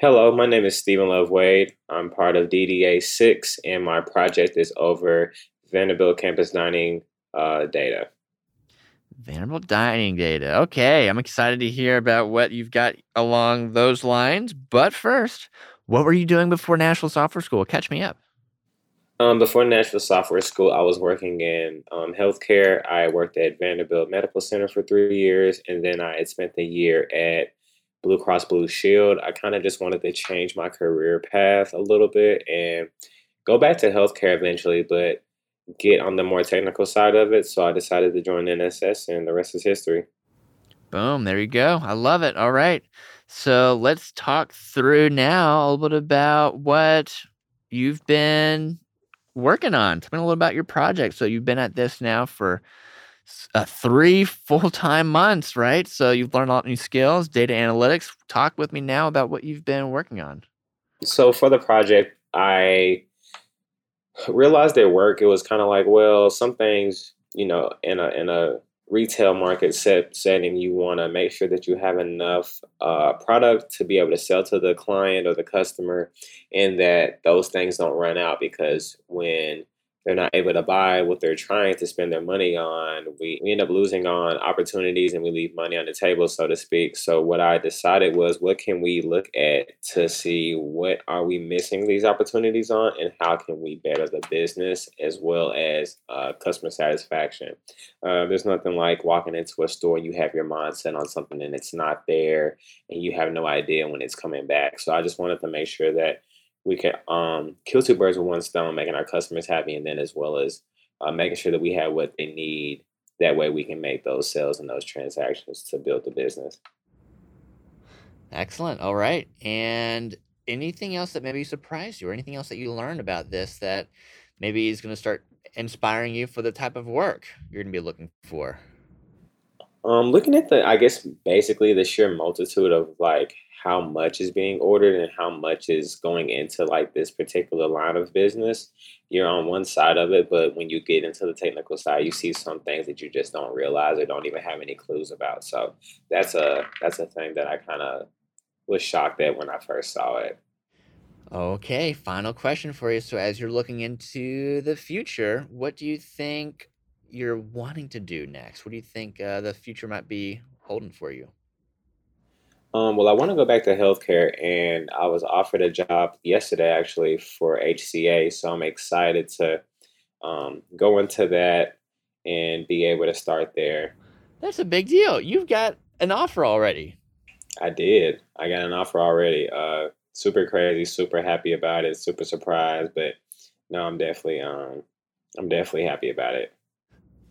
Hello, my name is Stephen Love Wade. I'm part of DDA 6, and my project is over Vanderbilt campus dining uh, data. Vanderbilt dining data. Okay, I'm excited to hear about what you've got along those lines. But first, what were you doing before Nashville Software School? Catch me up. Um, before Nashville Software School, I was working in um, healthcare. I worked at Vanderbilt Medical Center for three years, and then I had spent a year at Blue Cross Blue Shield. I kind of just wanted to change my career path a little bit and go back to healthcare eventually, but get on the more technical side of it. So I decided to join NSS, and the rest is history. Boom, there you go. I love it. All right. So let's talk through now a little bit about what you've been working on. Tell me a little about your project. So you've been at this now for uh, three full time months, right? So you've learned a lot of new skills, data analytics. Talk with me now about what you've been working on. So for the project, I realized at work it was kind of like, well, some things, you know, in a in a retail market set setting, you want to make sure that you have enough uh, product to be able to sell to the client or the customer, and that those things don't run out because when they're not able to buy what they're trying to spend their money on. We, we end up losing on opportunities and we leave money on the table, so to speak. So what I decided was what can we look at to see what are we missing these opportunities on and how can we better the business as well as uh, customer satisfaction. Uh, there's nothing like walking into a store and you have your mind set on something and it's not there and you have no idea when it's coming back. So I just wanted to make sure that we can um, kill two birds with one stone, making our customers happy, and then as well as uh, making sure that we have what they need. That way, we can make those sales and those transactions to build the business. Excellent. All right. And anything else that maybe surprised you, or anything else that you learned about this that maybe is going to start inspiring you for the type of work you're going to be looking for? Um, looking at the, I guess basically the sheer multitude of like how much is being ordered and how much is going into like this particular line of business you're on one side of it but when you get into the technical side you see some things that you just don't realize or don't even have any clues about so that's a that's a thing that i kind of was shocked at when i first saw it Okay, final question for you. So, as you're looking into the future, what do you think you're wanting to do next? What do you think uh, the future might be holding for you? Um, well, I want to go back to healthcare, and I was offered a job yesterday actually for HCA. So I'm excited to um, go into that and be able to start there. That's a big deal. You've got an offer already. I did. I got an offer already. Uh, super crazy, super happy about it, super surprised, but no, I'm definitely um, I'm definitely happy about it.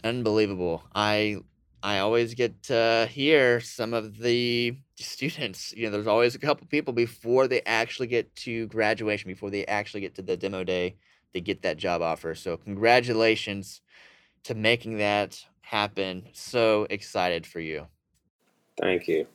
Unbelievable. I I always get to hear some of the students, you know, there's always a couple people before they actually get to graduation, before they actually get to the demo day, they get that job offer. So, congratulations to making that happen. So excited for you. Thank you.